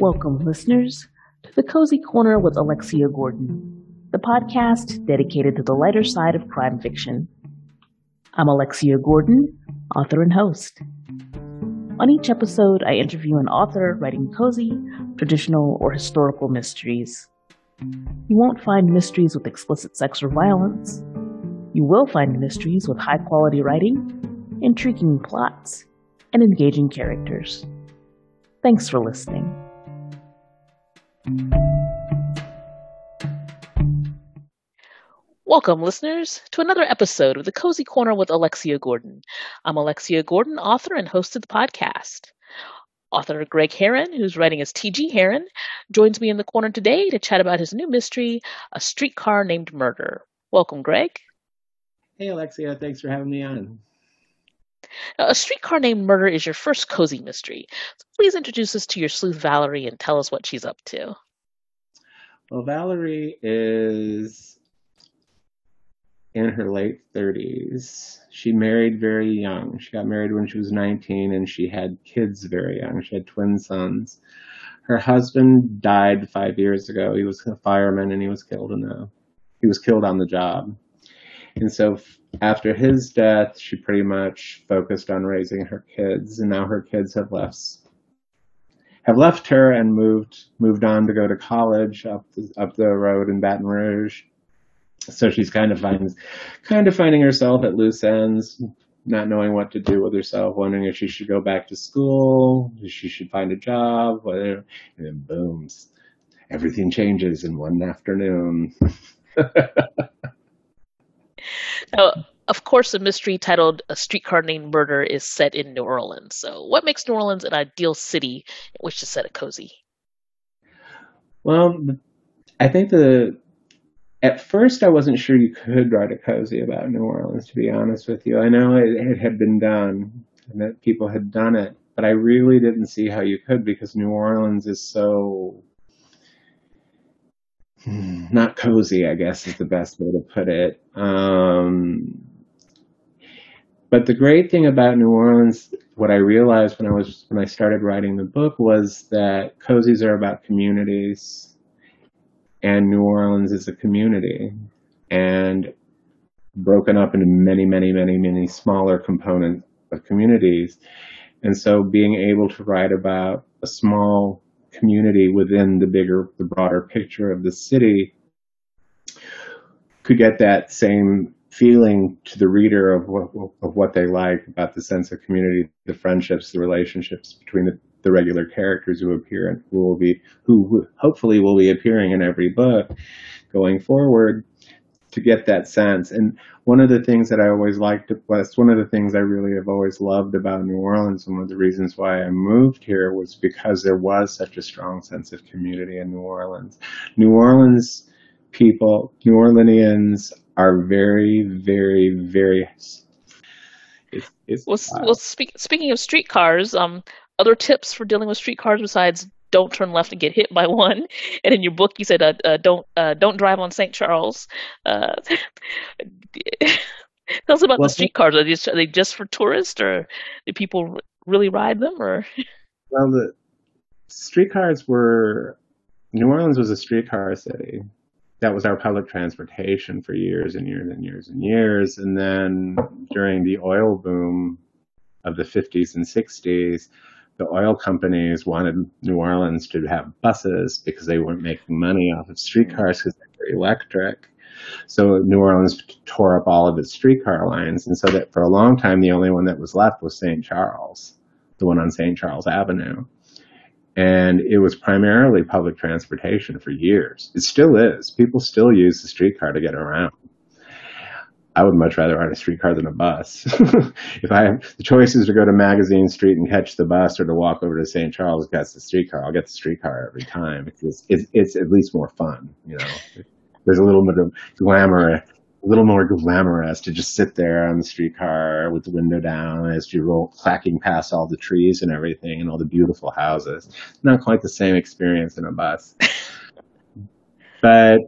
Welcome, listeners, to the Cozy Corner with Alexia Gordon, the podcast dedicated to the lighter side of crime fiction. I'm Alexia Gordon, author and host. On each episode, I interview an author writing cozy, traditional, or historical mysteries. You won't find mysteries with explicit sex or violence. You will find mysteries with high quality writing, intriguing plots, and engaging characters. Thanks for listening. Welcome, listeners, to another episode of the Cozy Corner with Alexia Gordon. I'm Alexia Gordon, author and host of the podcast. Author Greg Herren, who's writing as T.G. Herren, joins me in the corner today to chat about his new mystery, A Streetcar Named Murder. Welcome, Greg. Hey, Alexia. Thanks for having me on. Now, a Streetcar Named Murder is your first cozy mystery. So please introduce us to your sleuth, Valerie, and tell us what she's up to. Well, Valerie is in her late 30s. She married very young. She got married when she was 19 and she had kids very young. She had twin sons. Her husband died five years ago. He was a fireman and he was killed in a, he was killed on the job. And so after his death, she pretty much focused on raising her kids and now her kids have left have left her and moved moved on to go to college up the, up the road in Baton Rouge. So she's kind of finds kind of finding herself at loose ends not knowing what to do with herself wondering if she should go back to school if she should find a job whether and then booms everything changes in one afternoon now of course, a mystery titled A Streetcar Named Murder is set in New Orleans. So, what makes New Orleans an ideal city in which to set a cozy? Well, I think the at first I wasn't sure you could write a cozy about New Orleans, to be honest with you. I know it, it had been done and that people had done it, but I really didn't see how you could because New Orleans is so not cozy, I guess is the best way to put it. Um, but the great thing about New Orleans, what I realized when I was when I started writing the book was that cozies are about communities and New Orleans is a community and broken up into many, many, many, many smaller component of communities. And so being able to write about a small community within the bigger, the broader picture of the city could get that same feeling to the reader of what, of what they like about the sense of community, the friendships, the relationships between the the regular characters who appear and who will be who hopefully will be appearing in every book going forward to get that sense. And one of the things that I always liked was one of the things I really have always loved about New Orleans and one of the reasons why I moved here was because there was such a strong sense of community in New Orleans. New Orleans people, New Orleanians are very, very, very it's, it's, well, well speak, speaking of streetcars, um, other tips for dealing with streetcars besides don't turn left and get hit by one. And in your book, you said uh, uh, don't uh, don't drive on St. Charles. Uh, tell us about well, the streetcars. Are, are they just for tourists, or do people really ride them? Or well, the streetcars were New Orleans was a streetcar city. That was our public transportation for years and years and years and years. And then during the oil boom of the 50s and 60s, the oil companies wanted New Orleans to have buses because they weren't making money off of streetcars because they were electric. So New Orleans tore up all of its streetcar lines, and so that for a long time the only one that was left was St. Charles, the one on St. Charles Avenue. And it was primarily public transportation for years. It still is. People still use the streetcar to get around. I would much rather ride a streetcar than a bus. if I have the choice is to go to Magazine Street and catch the bus or to walk over to St. Charles and catch the streetcar, I'll get the streetcar every time because it's, it's at least more fun. You know, there's a little bit of glamour, a little more glamorous to just sit there on the streetcar with the window down as you roll clacking past all the trees and everything and all the beautiful houses. Not quite the same experience in a bus. but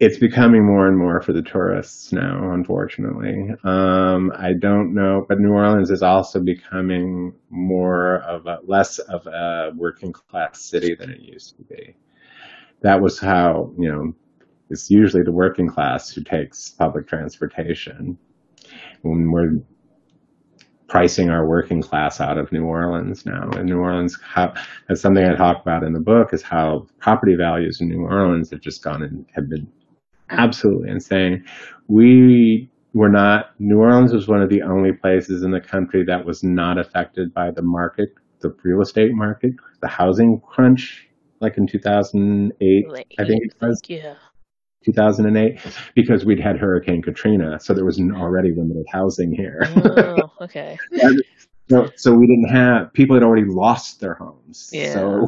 it's becoming more and more for the tourists now, unfortunately. Um, I don't know, but New Orleans is also becoming more of a less of a working class city than it used to be. That was how, you know, it's usually the working class who takes public transportation. When we're pricing our working class out of New Orleans now. And New Orleans, how, that's something I talk about in the book, is how property values in New Orleans have just gone and have been absolutely insane. We were not, New Orleans was one of the only places in the country that was not affected by the market, the real estate market, the housing crunch, like in 2008, like, I think it was. Yeah. 2008 because we'd had Hurricane Katrina, so there was mm. already limited housing here. Oh, okay. so, so we didn't have people had already lost their homes. Yeah. So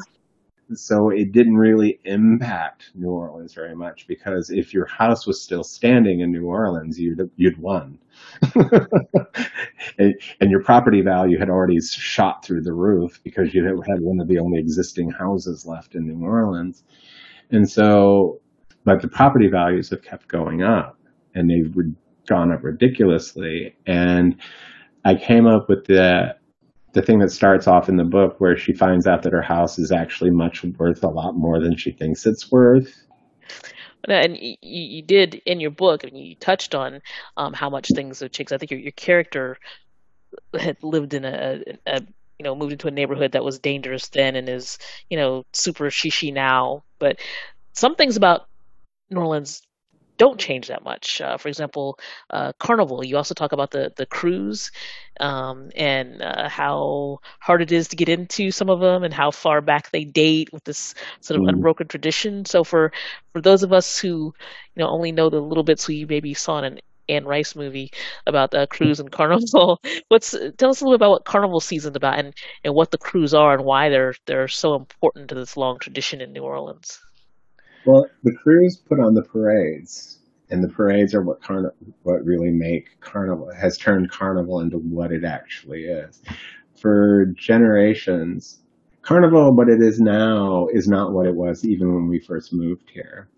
so it didn't really impact New Orleans very much because if your house was still standing in New Orleans, you'd you'd won, and, and, your property value had already shot through the roof because you had one of the only existing houses left in New Orleans, and so, but the property values have kept going up, and they've gone up ridiculously, and I came up with the the thing that starts off in the book where she finds out that her house is actually much worth a lot more than she thinks it's worth. And you, you did in your book, I and you touched on um, how much things have changed. I think your, your character had lived in a, a, you know, moved into a neighborhood that was dangerous then and is, you know, super shishi now. But some things about New Orleans don't change that much. Uh, for example, uh, Carnival. You also talk about the the krewes um, and uh, how hard it is to get into some of them, and how far back they date with this sort of mm. unbroken tradition. So for for those of us who you know only know the little bits we maybe saw in an Anne Rice movie about the krewes and carnival. What's tell us a little bit about what carnival season's about and, and what the krewes are and why they're they're so important to this long tradition in New Orleans. Well, the krewes put on the parades, and the parades are what carni- what really make carnival has turned carnival into what it actually is. For generations, carnival, what it is now, is not what it was even when we first moved here.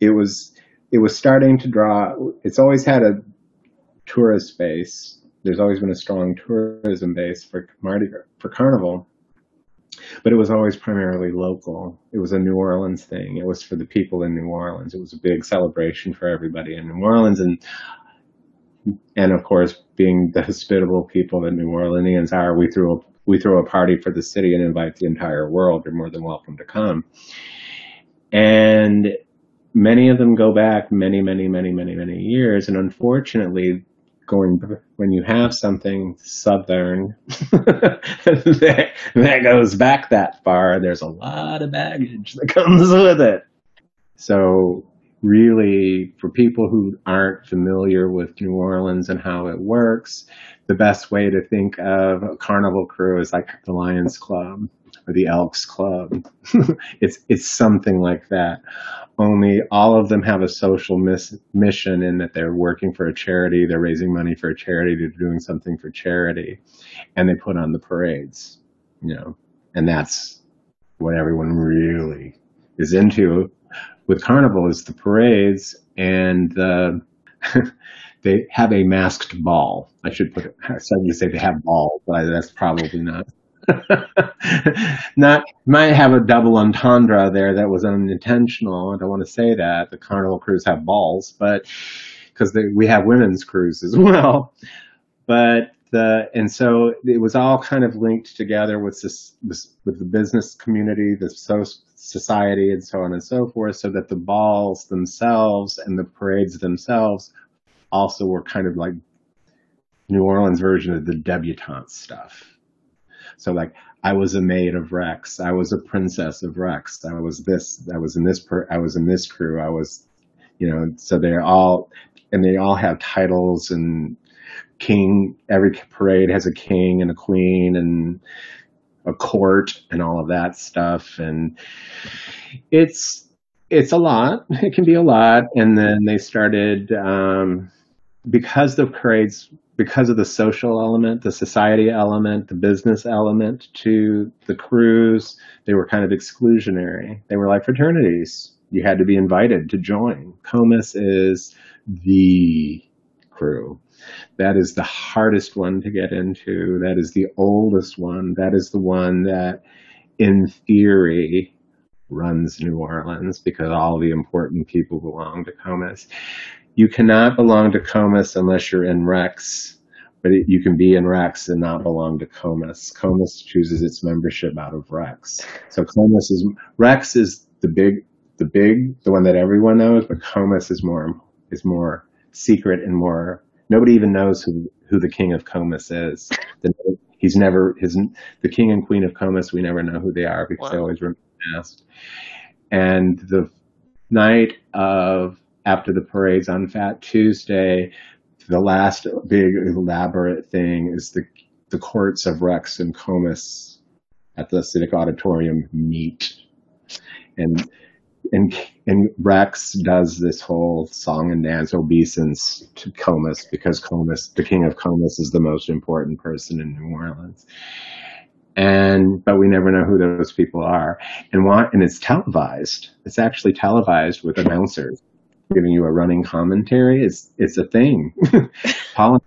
It was it was starting to draw. It's always had a tourist base. There's always been a strong tourism base for Mardi for carnival but it was always primarily local. It was a New Orleans thing. It was for the people in New Orleans. It was a big celebration for everybody in New Orleans, and and of course, being the hospitable people that New Orleanians are, we threw a we throw a party for the city and invite the entire world. You're more than welcome to come. And many of them go back many, many, many, many, many years. And unfortunately, going when you have something southern that, that goes back that far there's a lot of baggage that comes with it. So really for people who aren't familiar with new orleans and how it works the best way to think of a carnival krewe is like the lions club or the elks club it's it's something like that only all of them have a social miss- mission in that they're working for a charity, they're raising money for a charity, they're doing something for charity, and they put on the parades, you know, and that's what everyone really is into with Carnival is the parades and the they have a masked ball. I should put it. I started to say they have balls, but that's probably not. Not might have a double entendre there that was unintentional. I don't want to say that the Carnival krewes have balls, but because we have women's krewes as well. But the and so it was all kind of linked together with this with the business community, the society, and so on and so forth, so that the balls themselves and the parades themselves also were kind of like New Orleans version of the debutante stuff so like I was a maid of Rex. I was a princess of Rex. I was this. I was in this. Per, I was in this krewe. I was, you know. So they're all, and they all have titles and king. Every parade has a king and a queen and a court and all of that stuff. And it's it's a lot. It can be a lot. And then they started um, because the parades because of the social element, the society element, the business element to the krewes, they were kind of exclusionary. They were like fraternities. You had to be invited to join. Comus is the krewe. That is the hardest one to get into. That is the oldest one. That is the one that, in theory, runs New Orleans because all the important people belong to Comus. You cannot belong to Comus unless you're in Rex, but it, you can be in Rex and not belong to Comus. Comus chooses its membership out of Rex. So Comus is Rex is the big, the big, the one that everyone knows, but Comus is more is more secret and more. Nobody even knows who who the king of Comus is. He's never his the king and queen of Comus. We never know who they are because wow. they always remain masked. And the night of after the parades on Fat Tuesday, the last big elaborate thing is the the courts of Rex and Comus at the Civic Auditorium meet, and and and Rex does this whole song and dance obeisance to Comus because Comus, the king of Comus, is the most important person in New Orleans. And but we never know who those people are. And want and it's televised. It's actually televised with announcers giving you a running commentary it's it's a thing.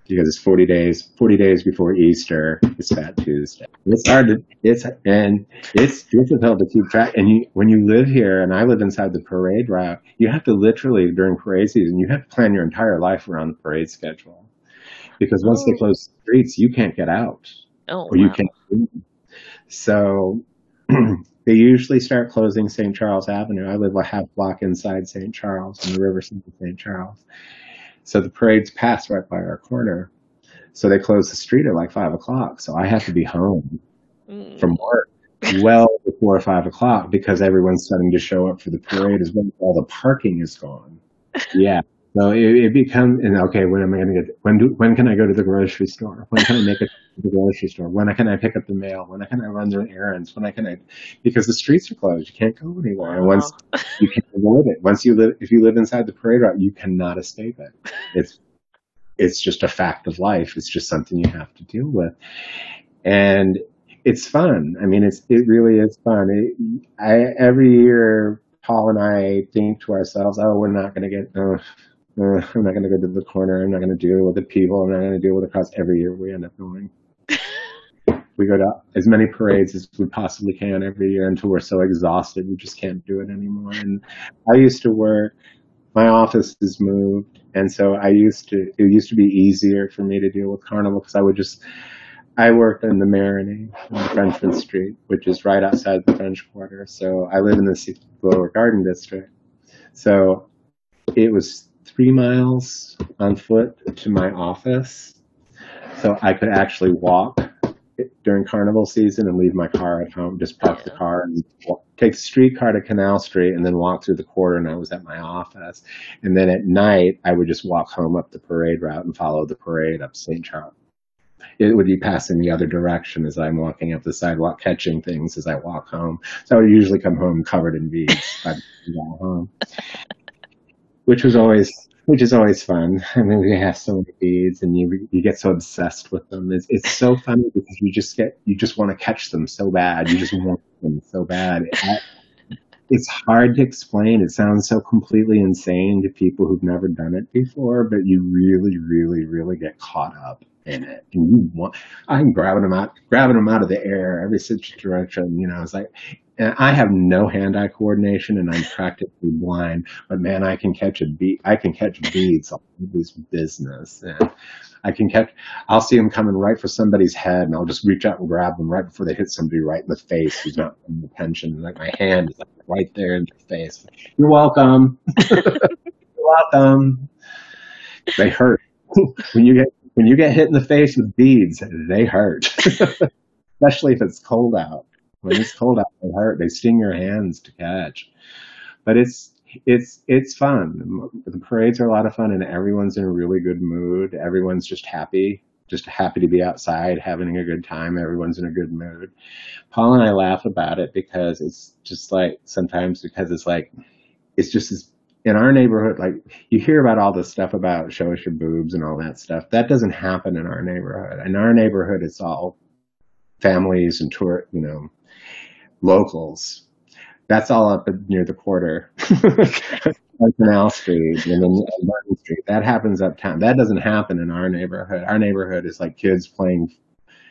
Because it's 40 days 40 days before easter it's fat tuesday. It's hard to it's and it's difficult to keep track. And you when you live here and i live inside the parade route you have to literally during parade season you have to plan your entire life around the parade schedule. Because once they oh. close the streets you can't get out. Oh, or you can't so they usually start closing St. Charles Avenue. I live a half block inside St. Charles on the riverside of St. Charles. So the parades pass right by our corner. So they close the street at like five o'clock. So I have to be home mm. from work well before five o'clock because everyone's starting to show up for the parade as well. All the parking is gone. Yeah. So it, it becomes, and okay, when am I going to get, when do, when can I go to the grocery store? When can I make it to the grocery store? When can I pick up the mail? When can I run the errands? When can I, because the streets are closed. You can't go anywhere. And once you can't avoid it, once you live, if you live inside the parade route, you cannot escape it. It's, it's just a fact of life. It's just something you have to deal with. And it's fun. I mean, it's, it really is fun. It, I, every year, Paul and I think to ourselves, oh, we're not going to get, oh, I'm not going to go to the corner. I'm not going to deal with the people. I'm not going to deal with the crowds. Every year we end up going. we go to as many parades as we possibly can every year until we're so exhausted we just can't do it anymore. And I used to work. My office is moved, and so I used to. It used to be easier for me to deal with carnival because I would just. I worked in the Marigny on Frenchmen Street, which is right outside the French Quarter. So I live in the Lower Garden District. So it was three miles on foot to my office. So I could actually walk during carnival season and leave my car at home, just park the car and walk, take the streetcar to Canal Street and then walk through the quarter and I was at my office. And then at night, I would just walk home up the parade route and follow the parade up St. Charles. It would be passing the other direction as I'm walking up the sidewalk, catching things as I walk home. So I would usually come home covered in beads by the time home which was always which is always fun. I mean, we have so many beads, and you you get so obsessed with them. It's it's so funny because you just get you just want to catch them so bad. You just want them so bad. It's hard to explain. It sounds so completely insane to people who've never done it before, but you really, really, really get caught up in it. And you want, I'm grabbing them out, grabbing them out of the air every such direction. You know, it's like, I have no hand-eye coordination, and I'm practically blind. But man, I can catch a beat. I can catch beads on this business, and I can catch. I'll see them coming right for somebody's head, and I'll just reach out and grab them right before they hit somebody right in the face who's not paying attention. And Like my hand is like right there in their face. You're welcome. You're welcome. They hurt when you get when you get hit in the face with beads. They hurt, especially if it's cold out when it's cold out, they hurt. They sting your hands to catch. But it's it's it's fun. The parades are a lot of fun, and everyone's in a really good mood. Everyone's just happy, just happy to be outside, having a good time. Everyone's in a good mood. Paul and I laugh about it because it's just like sometimes because it's like it's just in our neighborhood, like you hear about all this stuff about show us your boobs and all that stuff. That doesn't happen in our neighborhood. In our neighborhood, it's all families and tour, you know, locals. That's all up near the quarter Canal Street and then Martin Street. That happens uptown. That doesn't happen in our neighborhood. Our neighborhood is like kids playing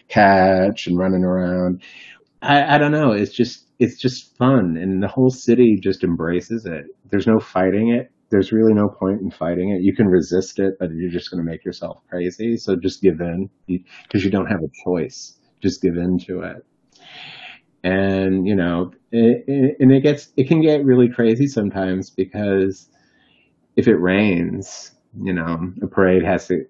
catch and running around. I, I don't know. It's just it's just fun, and the whole city just embraces it. There's no fighting it. There's really no point in fighting it. You can resist it, but you're just going to make yourself crazy. So just give in because you don't have a choice. Just give in to it and you know it, it, and it gets it can get really crazy sometimes because if it rains you know a parade has to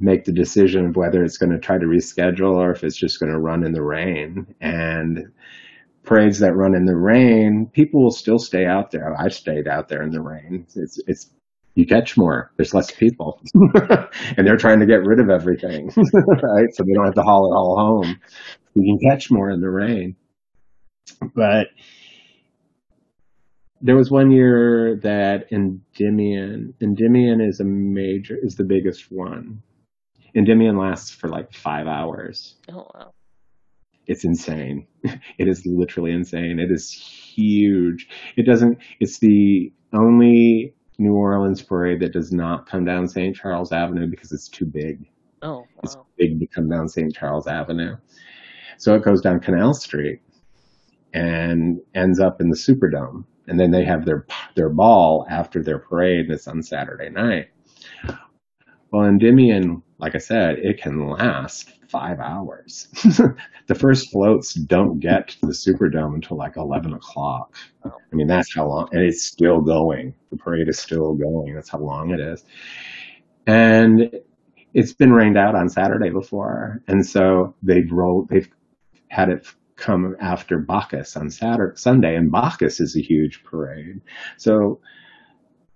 make the decision of whether it's going to try to reschedule or if it's just going to run in the rain. And parades that run in the rain people will still stay out there. I stayed out there in the rain. It's it's you catch more. There's less people. And they're trying to get rid of everything right? So they don't have to haul it all home. You can catch more in the rain. But there was one year that Endymion, Endymion is a major, is the biggest one. Endymion lasts for like five hours. Oh, wow. It's insane. It is literally insane. It is huge. It doesn't, it's the only New Orleans parade that does not come down St. Charles Avenue because it's too big. Oh, wow. It's big to come down St. Charles Avenue. So it goes down Canal Street and ends up in the Superdome. And then they have their their ball after their parade, and it's on Saturday night. Well, Endymion, like I said, it can last five hours. the first floats don't get to the Superdome until like 11 o'clock. I mean, that's how long, and it's still going. The parade is still going. That's how long it is. And it's been rained out on Saturday before. And so they've rolled, they've had it come after Bacchus on Saturday, Sunday, and Bacchus is a huge parade. So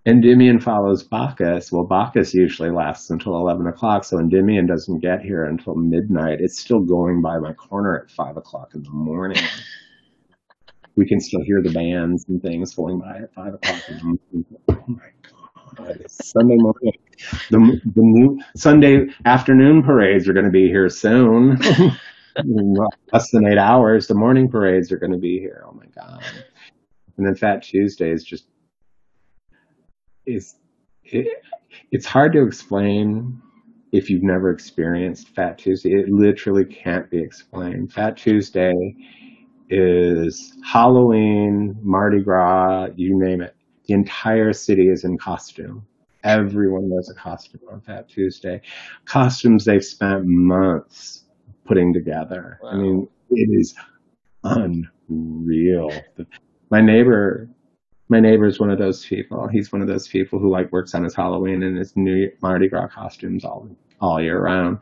Endymion follows Bacchus. Well, Bacchus usually lasts until 11 o'clock, so Endymion doesn't get here until midnight. It's still going by my corner at 5 o'clock in the morning. we can still hear the bands and things going by at 5 o'clock in the morning. Oh my God. It's Sunday morning. The, the new Sunday afternoon parades are going to be here soon. less than eight hours, the morning parades are going to be here. Oh my god! And then Fat Tuesday is just is it, it's hard to explain if you've never experienced Fat Tuesday. It literally can't be explained. Fat Tuesday is Halloween, Mardi Gras, you name it. The entire city is in costume. Everyone wears a costume on Fat Tuesday. Costumes they've spent months putting together. Wow. I mean, it is unreal. My neighbor, my neighbor is one of those people. He's one of those people who like works on his Halloween and his New Mardi Gras costumes all all year round.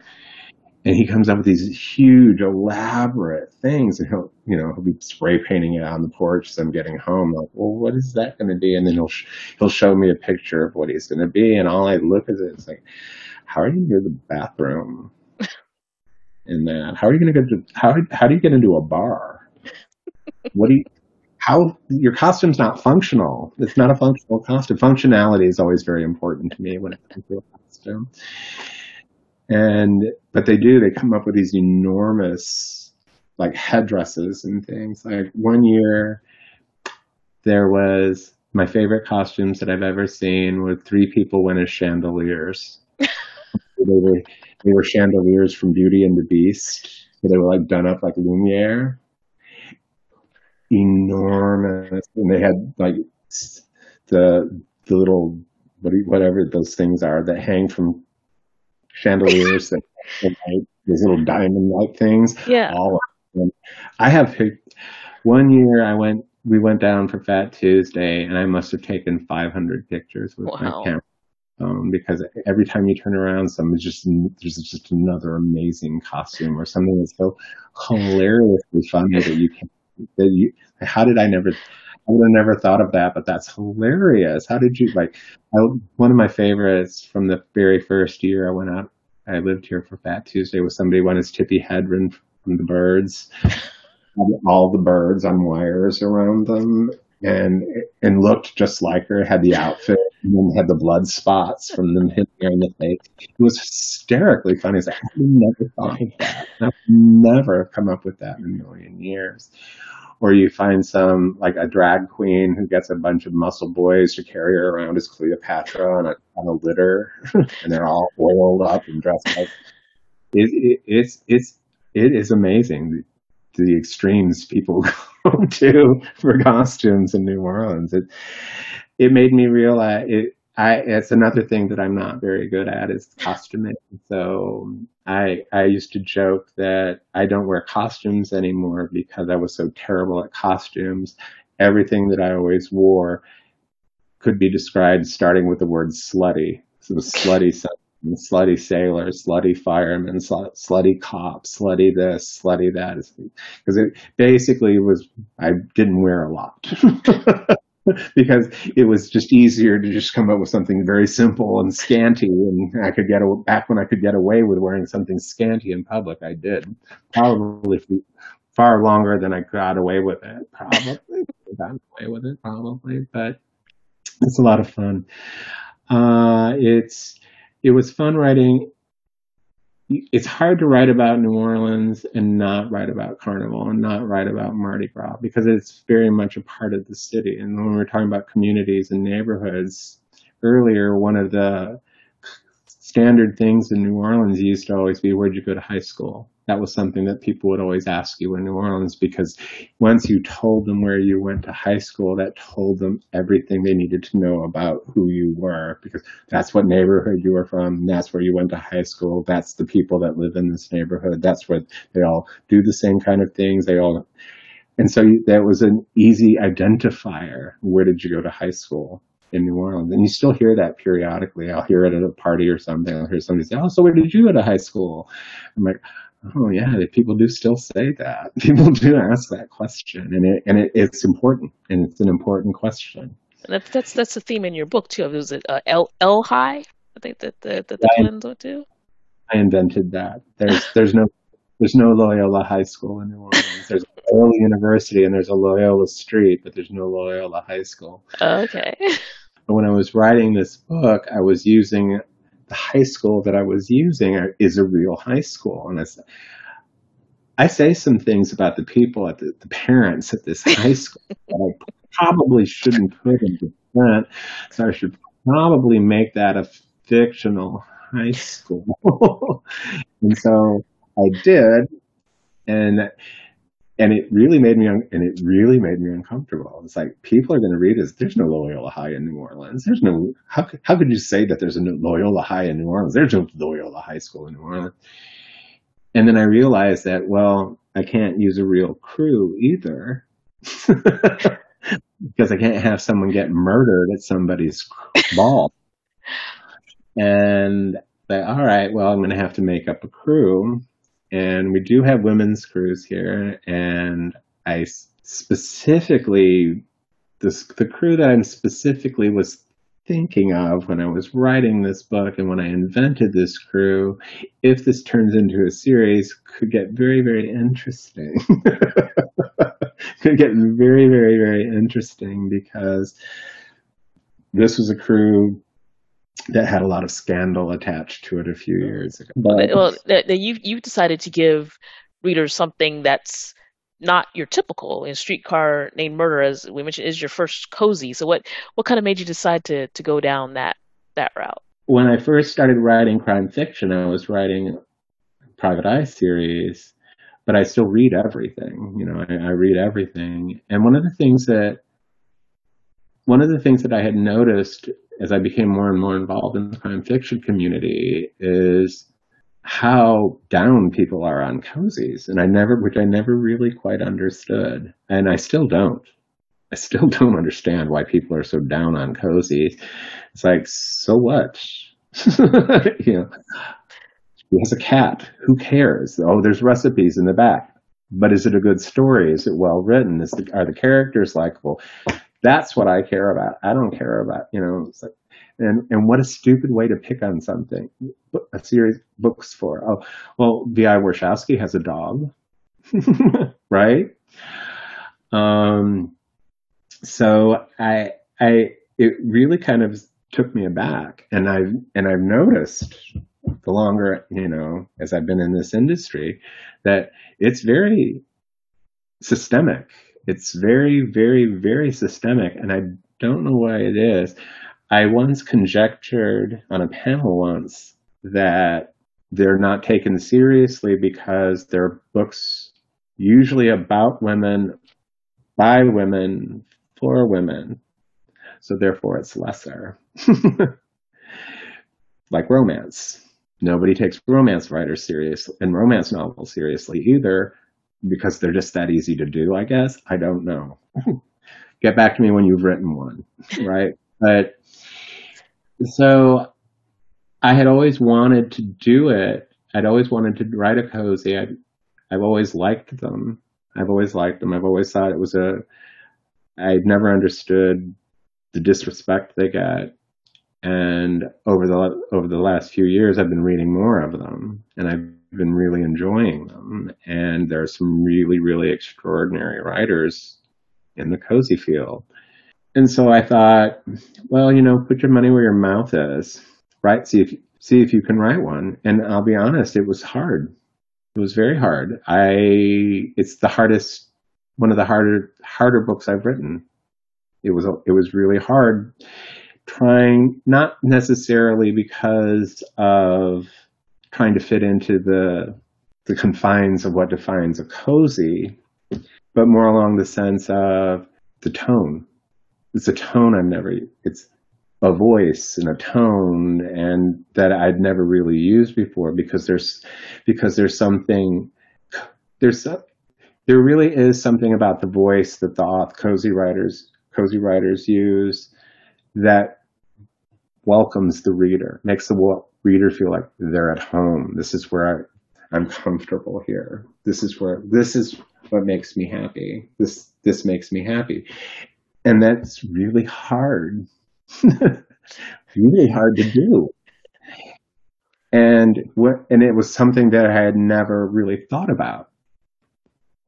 And he comes up with these huge, elaborate things, and he'll, you know, he'll be spray painting it on the porch as I'm getting home. Like, well, what is that going to be? And then he'll he'll show me a picture of what he's going to be, and all I look at it, it's like, how are you near the bathroom? In that. How are you going to go to how how do you get into a bar? What do you how your costume's not functional. It's not a functional costume. Functionality is always very important to me when it comes to a costume. And but they do. They come up with these enormous like headdresses and things. Like one year, there was my favorite costumes that I've ever seen were three people went as chandeliers. They were they were chandeliers from Beauty and the Beast. So they were like done up like Lumiere. Enormous. And they had like the the little whatever those things are that hang from chandeliers that like, these little diamond like things. Yeah. All of them. I have one year I went we went down for Fat Tuesday and I must have taken 500 pictures with wow. my camera um, because every time you turn around, some just there's just another amazing costume or something that's so hilariously funny that you can that you. How did I never? I would have never thought of that, but that's hilarious. How did you like? I, one of my favorites from the very first year I went out. I lived here for Fat Tuesday with somebody went as Tippi Hedren from the Birds. all the birds on wires around them, and and looked just like her. Had the outfit and then had the blood spots from them hitting her in the face. It was hysterically funny. Like, I never thought of that. I've never come up with that in a million years. or you find some like a drag queen who gets a bunch of muscle boys to carry her around as Cleopatra on a on a litter, and they're all oiled up and dressed up. It, it, it's it's it is amazing the extremes people go to for costumes in New Orleans. It it made me realize it. I it's another thing that I'm not very good at is costuming. So I I used to joke that I don't wear costumes anymore because I was so terrible at costumes. Everything that I always wore could be described starting with the word slutty. So slutty slutty sailor, slutty fireman, sl- slutty cop, slutty this, slutty that. Because it basically was, I didn't wear a lot. because it was just easier to just come up with something very simple and scanty and I could get a, back when I could get away with wearing something scanty in public I did probably far longer than I got away with it probably got away with it probably but it's a lot of fun uh, it's it was fun writing. It's hard to write about New Orleans and not write about Carnival and not write about Mardi Gras because it's very much a part of the city. And when we're talking about communities and neighborhoods, earlier, one of the standard things in New Orleans used to always be, where'd you go to high school? That was something that people would always ask you in New Orleans because once you told them where you went to high school, that told them everything they needed to know about who you were because that's what neighborhood you were from. That's where you went to high school. That's the people that live in this neighborhood. That's where they all do the same kind of things. They all, and so that was an easy identifier. Where did you go to high school? in New Orleans. And you still hear that periodically. I'll hear it at a party or something. I'll hear somebody say, Oh, so where did you go to high school? I'm like, Oh yeah, people do still say that. People do ask that question, and it and it, it's important, and it's an important question. That's that's that's the theme in your book too. Was it uh, El El High? I think that the that the twins went to. I invented that. There's there's no there's no Loyola High School in New Orleans. There's a Loyola University and there's a Loyola Street, but there's no Loyola High School. Okay. But when I was writing this book, I was using the high school that I was using is a real high school. And I, I say some things about the people at the, the parents at this high school that I probably shouldn't put into print. So I should probably make that a fictional high school. and so I did. And and it really made me un- and it really made me uncomfortable. It's like people are going to read this. There's no Loyola High in New Orleans. There's no how how could you say that there's a Loyola High in New Orleans? There's no Loyola High School in New Orleans. And then I realized that well, I can't use a real krewe either. because I can't have someone get murdered at somebody's ball. And like, all right, well, I'm going to have to make up a krewe and we do have women's krewes here. And I specifically, this, the krewe that I'm specifically was thinking of when I was writing this book and when I invented this krewe, if this turns into a series, could get very, very interesting. could get very, very, very interesting because this was a krewe that had a lot of scandal attached to it a few mm-hmm. years ago. But, well, you you decided to give readers something that's not your typical in streetcar named murder as we mentioned is your first cozy. So what what kind of made you decide to to go down that that route? When i first started writing crime fiction i was writing private eye series but i still read everything you know I, I read everything. And one of the things that one of the things that i had noticed as I became more and more involved in the crime fiction community is how down people are on cozies. And I never, which I never really quite understood. And I still don't. I still don't understand why people are so down on cozies. It's like, so what? you know, he has a cat. Who cares? Oh, there's recipes in the back. But is it a good story? Is it well written? Is the, are the characters likable? That's what I care about. I don't care about, you know, like, and, and what a stupid way to pick on something. A series books for. Oh, well, V.I. Warshawski has a dog, right? Um, so I, I, it really kind of took me aback and I've, and I've noticed the longer, you know, as I've been in this industry that it's very systemic It's very, very, very systemic, and I don't know why it is. I once conjectured on a panel once that they're not taken seriously because they're books usually about women, by women, for women. So therefore it's lesser. like romance. Nobody takes romance writers seriously and romance novels seriously either because they're just that easy to do, I guess. I don't know. Get back to me when you've written one, right? but so I had always wanted to do it. I'd always wanted to write a cozy. i I've always liked them. I've always liked them. I've always thought it was a. I'd never understood the disrespect they get, and over the over the last few years, I've been reading more of them, and I've been really enjoying them. And there are some really, really extraordinary writers in the cozy field. And so I thought, well, you know, put your money where your mouth is, right? See if see if you can write one. And I'll be honest, it was hard. It was very hard. I it's the hardest one of the harder harder books I've written. It was it was really hard trying not necessarily because of trying to fit into the the confines of what defines a cozy, but more along the sense of the tone. It's a tone I've never, it's a voice and a tone and that I'd never really used before because there's, because there's something, there's, there really is something about the voice that the cozy writers, cozy writers use that welcomes the reader, makes the reader feel like they're at home. This is where I, I'm comfortable here. This is where, this is what makes me happy. This, this makes me happy and that's really hard really hard to do and what and it was something that i had never really thought about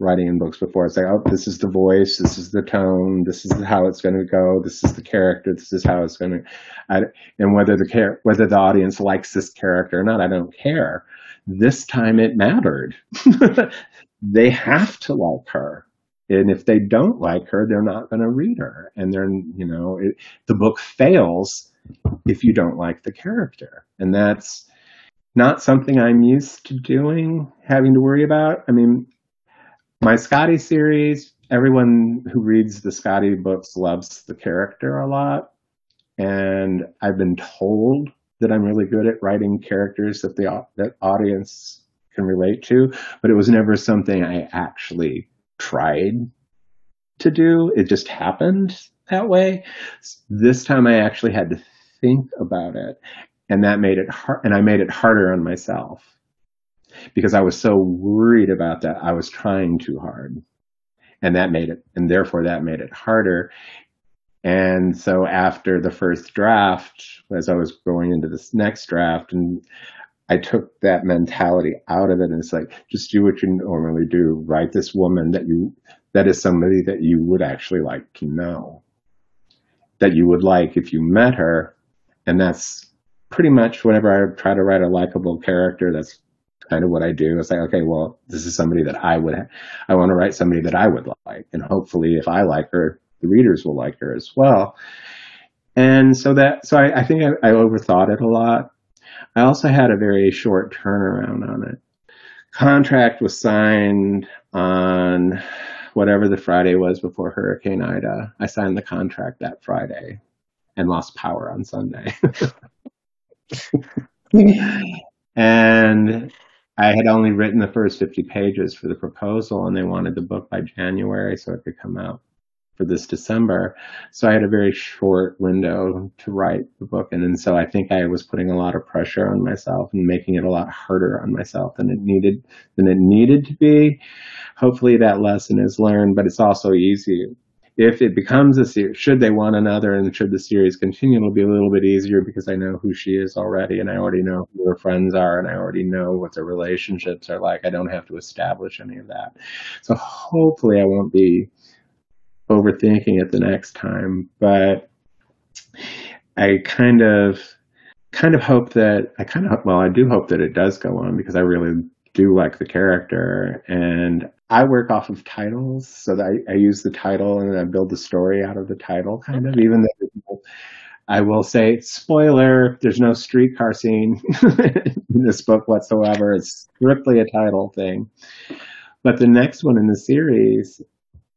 writing in books before it's like oh this is the voice this is the tone this is how it's going to go this is the character this is how it's going to and whether the char- whether the audience likes this character or not i don't care this time it mattered they have to like her and if they don't like her, they're not going to read her. And they're, you know, it, the book fails if you don't like the character. And that's not something I'm used to doing, having to worry about. I mean, my Scotty series, everyone who reads the Scotty books loves the character a lot. And I've been told that I'm really good at writing characters that the that audience can relate to, but it was never something I actually tried to do. It just happened that way. This time I actually had to think about it and that made it hard and I made it harder on myself because I was so worried about that. I was trying too hard and that made it, and therefore that made it harder. And so after the first draft, as I was going into this next draft and I took that mentality out of it and it's like, just do what you normally do. Write this woman that you, that is somebody that you would actually like to know, that you would like if you met her. And that's pretty much whenever I try to write a likable character, that's kind of what I do. It's like, okay, well, this is somebody that I would, I want to write somebody that I would like. And hopefully if I like her, the readers will like her as well. And so that, so I, I think I, I overthought it a lot I also had a very short turnaround on it. Contract was signed on whatever the Friday was before Hurricane Ida. I signed the contract that Friday and lost power on Sunday. and I had only written the first 50 pages for the proposal and they wanted the book by January so it could come out for this December. So I had a very short window to write the book. And, and so I think I was putting a lot of pressure on myself and making it a lot harder on myself than it needed, than it needed to be. Hopefully that lesson is learned, but it's also easy. If it becomes a series, should they want another and should the series continue, it'll be a little bit easier because I know who she is already and I already know who her friends are and I already know what their relationships are like. I don't have to establish any of that. So hopefully I won't be overthinking it the next time. But I kind of kind of hope that I kind of well I do hope that it does go on because I really do like the character and I work off of titles, so that I, I use the title and I build the story out of the title, kind of. Even though I will say, spoiler: there's no streetcar scene in this book whatsoever. It's strictly a title thing. But the next one in the series,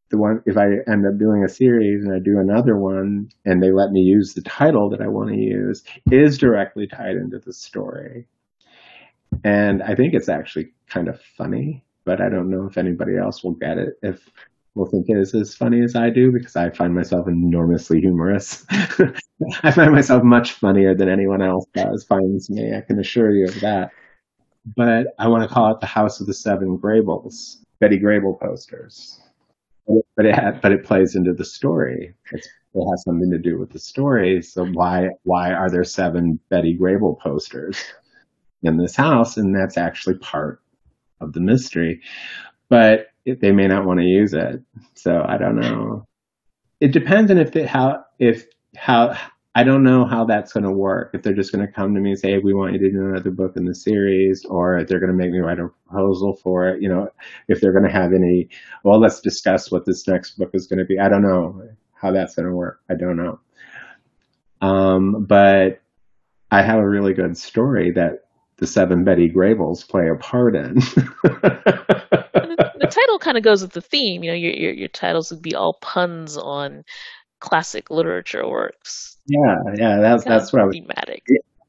the one if I end up doing a series and I do another one and they let me use the title that I want to use, is directly tied into the story. And I think it's actually kind of funny, but I don't know if anybody else will get it if will think it is as funny as I do because I find myself enormously humorous. I find myself much funnier than anyone else does finds me. I can assure you of that. But I want to call it the House of the Seven Graybles, Betty Grable posters. But it but it plays into the story. It's, it has something to do with the story. So why why are there seven Betty Grable posters in this house? And that's actually part of the mystery. But they may not want to use it. So I don't know. It depends on if they, how if how I don't know how that's going to work. If they're just going to come to me and say, hey, "We want you to do another book in the series," or if they're going to make me write a proposal for it. You know, if they're going to have any, well, let's discuss what this next book is going to be. I don't know how that's going to work. I don't know. Um, but I have a really good story that the seven Betty Grables play a part in. the title kind of goes with the theme. You know, your, your, your titles would be all puns on classic literature works. Yeah, yeah, that's Kind that's of what I was. thematic.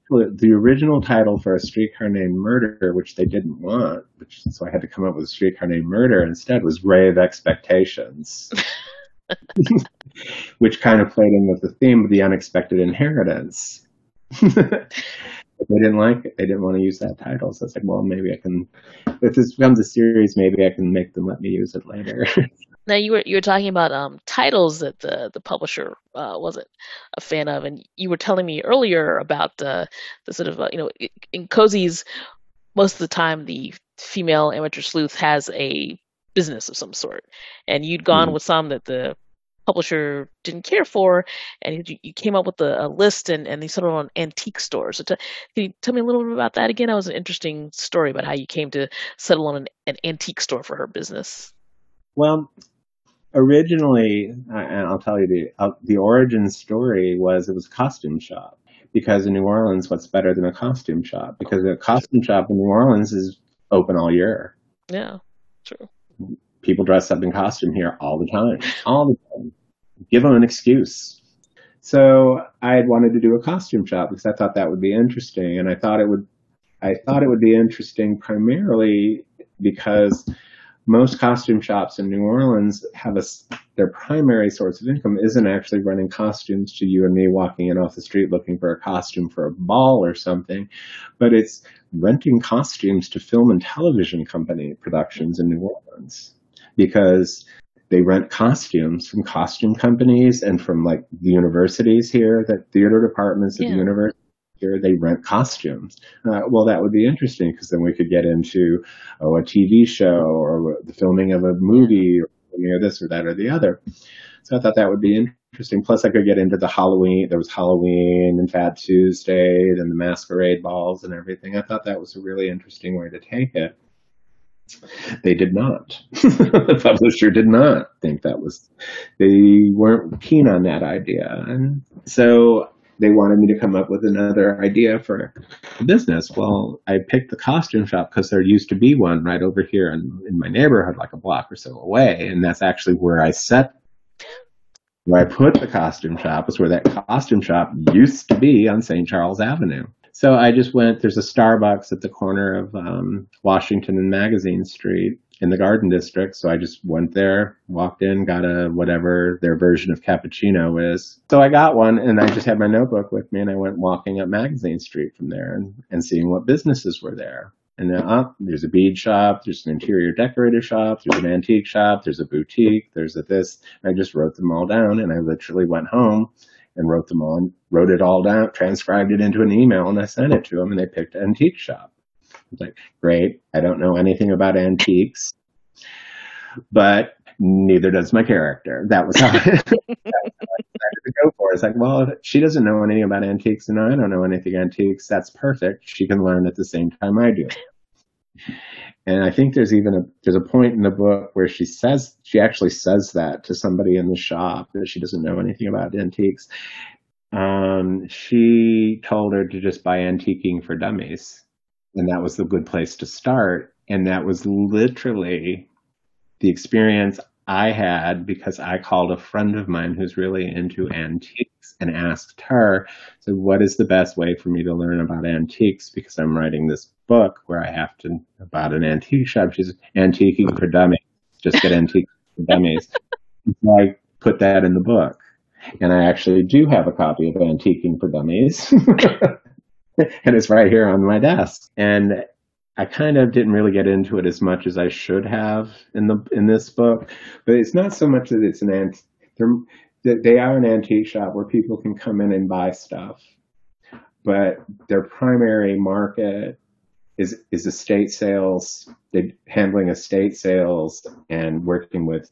The original title for a streetcar named Murder, which they didn't want, which so I had to come up with a streetcar named Murder instead, was Grave Expectations, which kind of played in with the theme of the unexpected inheritance. They didn't like it. They didn't want to use that title. So it's like, well, maybe I can. If this becomes a series, maybe I can make them let me use it later. Now you were you were talking about um, titles that the the publisher uh, wasn't a fan of, and you were telling me earlier about the the sort of uh, you know in cozies most of the time the female amateur sleuth has a business of some sort, and you'd gone Hmm. with some that the publisher didn't care for, and you, you came up with a, a list and and they settled on antique stores. So t- can you tell me a little bit about that again? That was an interesting story about how you came to settle on an, an antique store for her business. well, originally, I- and I'll tell you the uh, the origin story was it was a costume shop because in New Orleans, what's better than a costume shop? Because a costume shop in New Orleans is open all year. Yeah, true. People dress up in costume here all the time, all the time. Give them an excuse. So I had wanted to do a costume shop because I thought that would be interesting, and I thought it would. I thought it would be interesting primarily because most costume shops in New Orleans have a their primary source of income isn't actually running costumes to you and me walking in off the street looking for a costume for a ball or something, but it's renting costumes to film and television company productions in New Orleans because they rent costumes from costume companies and from like the universities here, that theater departments at the Yeah. university here, they rent costumes. Uh, well, that would be interesting because then we could get into oh, a TV show or the filming of a movie or filming of this or that or the other. So I thought that would be interesting. Plus, I could get into the Halloween. There was Halloween and Fat Tuesday and the masquerade balls and everything. I thought that was a really interesting way to take it. They did not. the publisher did not think that was. They weren't keen on that idea, and so they wanted me to come up with another idea for a business. Well, I picked the costume shop because there used to be one right over here in, in my neighborhood, like a block or so away, and that's actually where I set where I put the costume shop is where that costume shop used to be on St. Charles Avenue. So I just went, there's a Starbucks at the corner of um, Washington and Magazine Street in the Garden District. So I just went there, walked in, got a whatever their version of cappuccino is. So I got one and I just had my notebook with me and I went walking up Magazine Street from there and, and seeing what businesses were there. And then up, there's a bead shop, there's an interior decorator shop, there's an antique shop, there's a boutique, there's a this. I just wrote them all down and I literally went home and wrote them all, wrote it all down, transcribed it into an email and I sent it to them and they picked antique shop. Was like, great. I don't know anything about antiques, but neither does my character. That was how I decided to go for. It's like, well, she doesn't know anything about antiques and I don't know anything antiques. That's perfect. She can learn at the same time I do. And I think there's even a there's a point in the book where she says she actually says that to somebody in the shop that she doesn't know anything about antiques. Um, she told her to just buy antiquing for dummies, and that was the good place to start. And that was literally the experience I had because I called a friend of mine who's really into antiques and asked her, so what is the best way for me to learn about antiques? Because I'm writing this book where I have to about an antique shop. She's antiquing for dummies. Just get antiques for dummies. So I put that in the book. And I actually do have a copy of Antiquing for Dummies. and it's right here on my desk. And I kind of didn't really get into it as much as I should have in the in this book, but it's not so much that it's an ant. They are an antique shop where people can come in and buy stuff, but their primary market is is estate sales. They handling estate sales and working with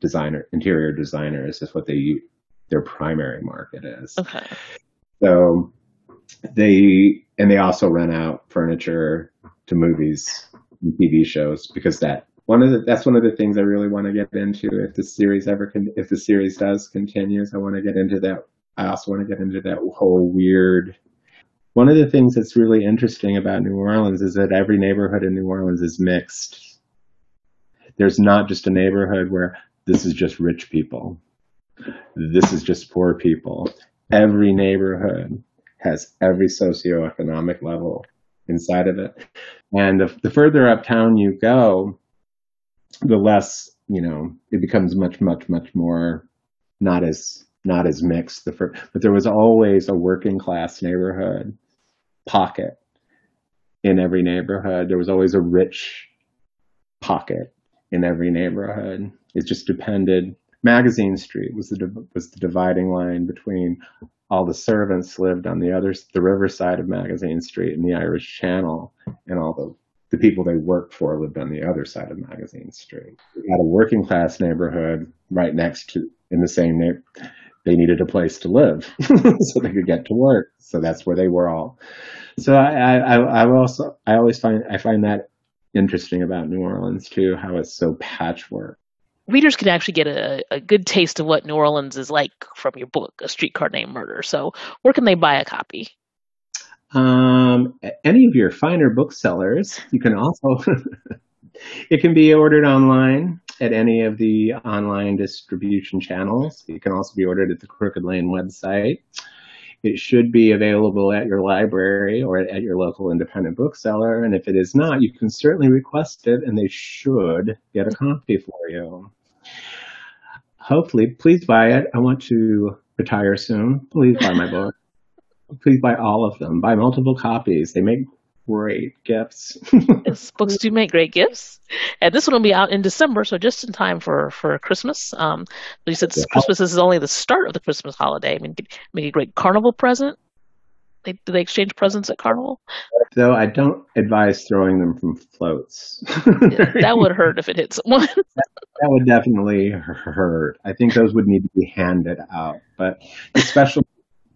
designer interior designers is what they their primary market is. Okay. So they and they also rent out furniture to movies and TV shows because that one of the that's one of the things I really want to get into if the series ever can if the series does continues I want to get into that I also want to get into that whole weird one of the things that's really interesting about New Orleans is that every neighborhood in New Orleans is mixed. There's not just a neighborhood where this is just rich people. This is just poor people. Every neighborhood has every socioeconomic level inside of it. And the, the further uptown you go, the less, you know, it becomes much, much, much more not as not as mixed. The first, but there was always a working class neighborhood pocket in every neighborhood. There was always a rich pocket in every neighborhood. It just depended. Magazine Street was the was the dividing line between all the servants lived on the other the riverside of Magazine Street and the Irish Channel, and all the the people they worked for lived on the other side of Magazine Street. We had a working class neighborhood right next to in the same neighborhood. They needed a place to live so they could get to work. So that's where they were all. So I, I, I also I always find I find that interesting about New Orleans too, how it's so patchwork readers can actually get a, a good taste of what New Orleans is like from your book, A Streetcar Named Murder. So, where can they buy a copy? Um, any of your finer booksellers. You can also, it can be ordered online at any of the online distribution channels. It can also be ordered at the Crooked Lane website. It should be available at your library or at your local independent bookseller. And if it is not, you can certainly request it and they should get a copy for you hopefully, please buy it. I want to retire soon. Please buy my book. Please buy all of them. Buy multiple copies. They make great gifts. yes, books do make great gifts. And this one will be out in December, so just in time for, for Christmas. Um, you said yeah. Christmas is only the start of the Christmas holiday. I mean, make a great carnival present. They, do they exchange presents at Carnival? Though I don't advise throwing them from floats. yeah, that would hurt if it hit someone. that, that would definitely hurt. I think those would need to be handed out. But the special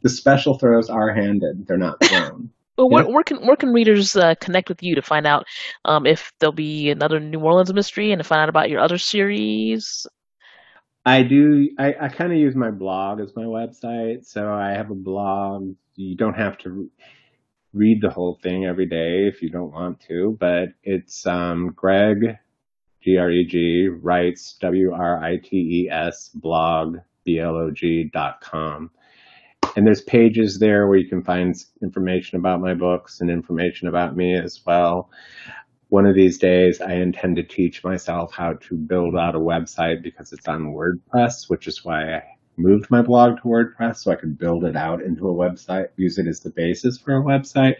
the special throws are handed; they're not thrown. Well, where, where, can where can readers uh, connect with you to find out um, if there'll be another New Orleans mystery and to find out about your other series? I do. I, I kind of use my blog as my website. So I have a blog. You don't have to read the whole thing every day if you don't want to, but it's um, Greg, G R E G, writes, W R I T E S, blog, B L O G dot com. And there's pages there where you can find information about my books and information about me as well one of these days I intend to teach myself how to build out a website because it's on WordPress, which is why I moved my blog to WordPress so I could build it out into a website, use it as the basis for a website.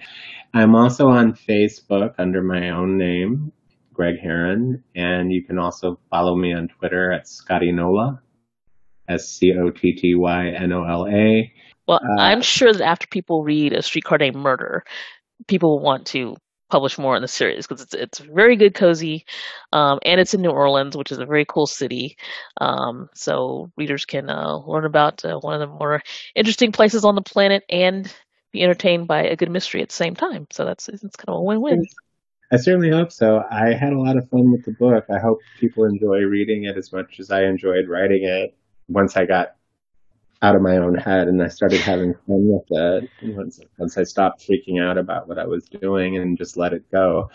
I'm also on Facebook under my own name, Greg Herren, and you can also follow me on Twitter at Scotty Nola, S C O T T Y N O L A. Well, uh, I'm sure that after people read A Streetcar Named Murder, people will want to publish more in the series because it's it's very good, cozy, um, and it's in New Orleans, which is a very cool city. Um, so readers can uh, learn about uh, one of the more interesting places on the planet and be entertained by a good mystery at the same time. So that's it's kind of a win-win. I certainly hope so. I had a lot of fun with the book. I hope people enjoy reading it as much as I enjoyed writing it. Once I got out of my own head and I started having fun with it. Once, once I stopped freaking out about what I was doing and just let it go,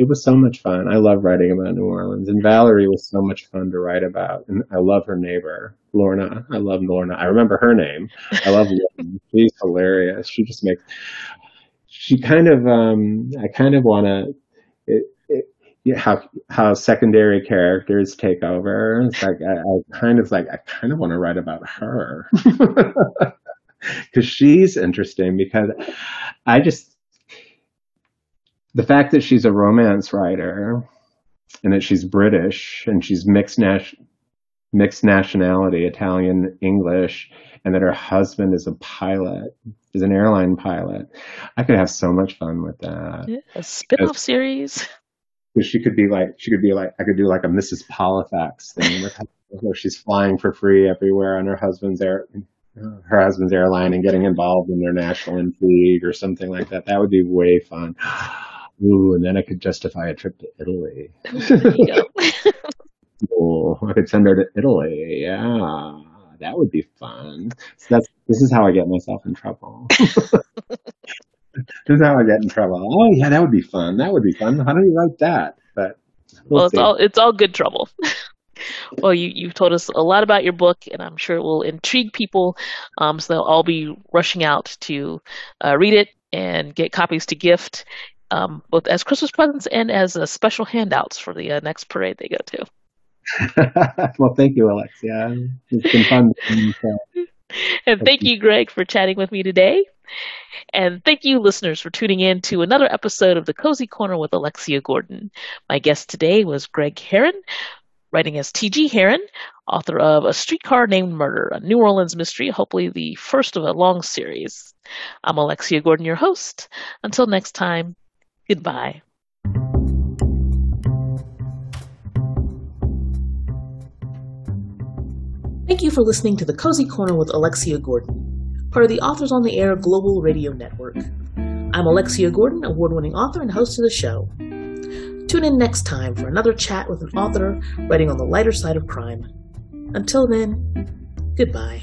it was so much fun. I love writing about New Orleans, and Valerie was so much fun to write about. And I love her neighbor, Lorna. I love Lorna. I remember her name. I love Lorna. She's hilarious. She just makes. She kind of. Um, I kind of want to. How how secondary characters take over. It's like I, I kind of like I kind of want to write about her because she's interesting. Because I just the fact that she's a romance writer and that she's British and she's mixed nat- mixed nationality, Italian, English, and that her husband is a pilot, is an airline pilot. I could have so much fun with that. Yeah, a spin-off series. She could be like, she could be like, I could do like a Mrs. Polifax thing where she's flying for free everywhere on her husband's air, her husband's airline and getting involved in their national intrigue or something like that. That would be way fun. Ooh, and then I could justify a trip to Italy. oh, I could send her to Italy. Yeah, that would be fun. So that's this is how I get myself in trouble. is how I get in trouble. Oh yeah, that would be fun. That would be fun. How do you like that? But we'll, well it's all it's all good trouble. well, you you've told us a lot about your book, and I'm sure it will intrigue people. Um, so they'll all be rushing out to uh, read it and get copies to gift um, both as Christmas presents and as uh, special handouts for the uh, next parade they go to. well, thank you, Alexia. It's been fun. and thank you, Greg, for chatting with me today. And thank you, listeners, for tuning in to another episode of The Cozy Corner with Alexia Gordon. My guest today was Greg Herren, writing as T.G. Herren, author of A Streetcar Named Murder, a New Orleans mystery, hopefully the first of a long series. I'm Alexia Gordon, your host. Until next time, Goodbye. Thank you for listening to The Cozy Corner with Alexia Gordon, part of the Authors on the Air Global Radio Network. I'm Alexia Gordon, award winning author and host of the show. Tune in next time for another chat with an author writing on the lighter side of crime. Until then, goodbye.